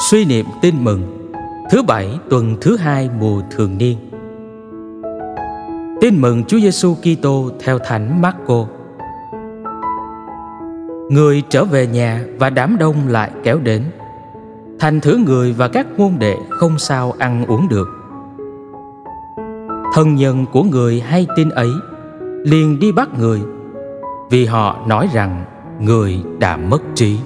Suy niệm tin mừng Thứ bảy, tuần thứ hai, mùa thường niên Tin mừng Chúa Giêsu Kitô theo Thánh Marco. Người trở về nhà và đám đông lại kéo đến. Thành thử người và các môn đệ không sao ăn uống được. Thân nhân của người hay tin ấy, liền đi bắt người, vì họ nói rằng người đã mất trí.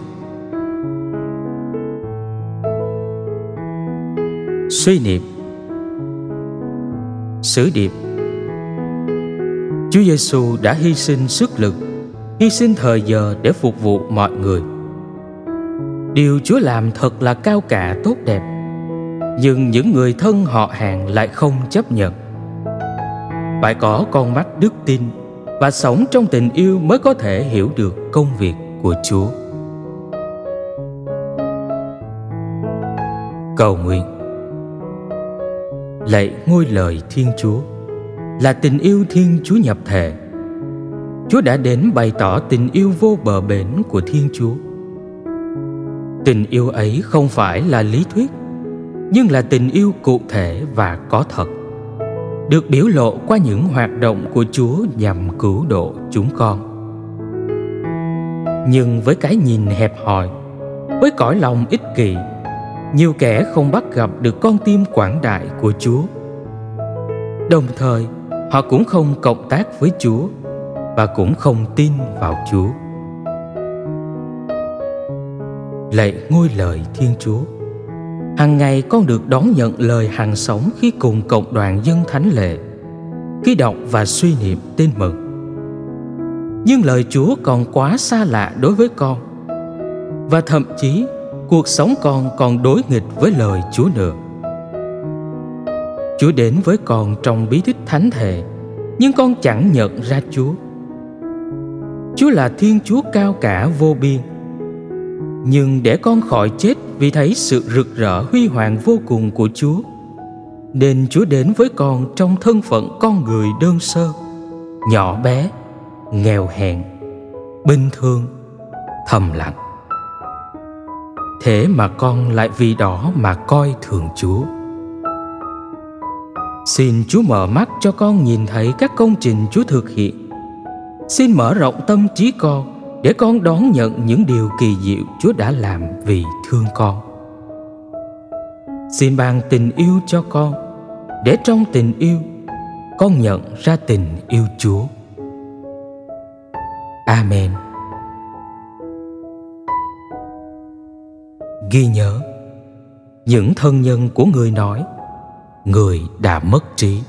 Suy niệm Sử điệp Chúa Giêsu đã hy sinh sức lực, hy sinh thời giờ để phục vụ mọi người. Điều Chúa làm thật là cao cả tốt đẹp, nhưng những người thân họ hàng lại không chấp nhận. Phải có con mắt đức tin và sống trong tình yêu mới có thể hiểu được công việc của Chúa. Cầu nguyện Lạy ngôi lời Thiên Chúa là tình yêu Thiên Chúa nhập thể. Chúa đã đến bày tỏ tình yêu vô bờ bến của Thiên Chúa. Tình yêu ấy không phải là lý thuyết, nhưng là tình yêu cụ thể và có thật. Được biểu lộ qua những hoạt động của Chúa nhằm cứu độ chúng con. Nhưng với cái nhìn hẹp hòi, với cõi lòng ích kỷ, nhiều kẻ không bắt gặp được con tim quảng đại của Chúa. Đồng thời, họ cũng không cộng tác với Chúa và cũng không tin vào Chúa. Lạy ngôi lời Thiên Chúa, hàng ngày con được đón nhận lời hàng sống khi cùng cộng đoàn dân thánh lệ, khi đọc và suy niệm tin mừng. Nhưng lời Chúa còn quá xa lạ đối với con và thậm chí cuộc sống con còn đối nghịch với lời Chúa nữa. Chúa đến với con trong bí tích thánh thể Nhưng con chẳng nhận ra Chúa. Chúa là Thiên Chúa cao cả vô biên. Nhưng để con khỏi chết vì thấy sự rực rỡ huy hoàng vô cùng của Chúa Nên Chúa đến với con trong thân phận con người đơn sơ Nhỏ bé, nghèo hèn, bình thường, thầm lặng. Thế mà con lại vì đó mà coi thường Chúa Xin Chúa mở mắt cho con nhìn thấy các công trình Chúa thực hiện. Xin mở rộng tâm trí con để con đón nhận những điều kỳ diệu Chúa đã làm vì thương con. Xin ban tình yêu cho con để trong tình yêu con nhận ra tình yêu Chúa. Amen. Ghi nhớ. Những thân nhân của người nói người đã mất trí.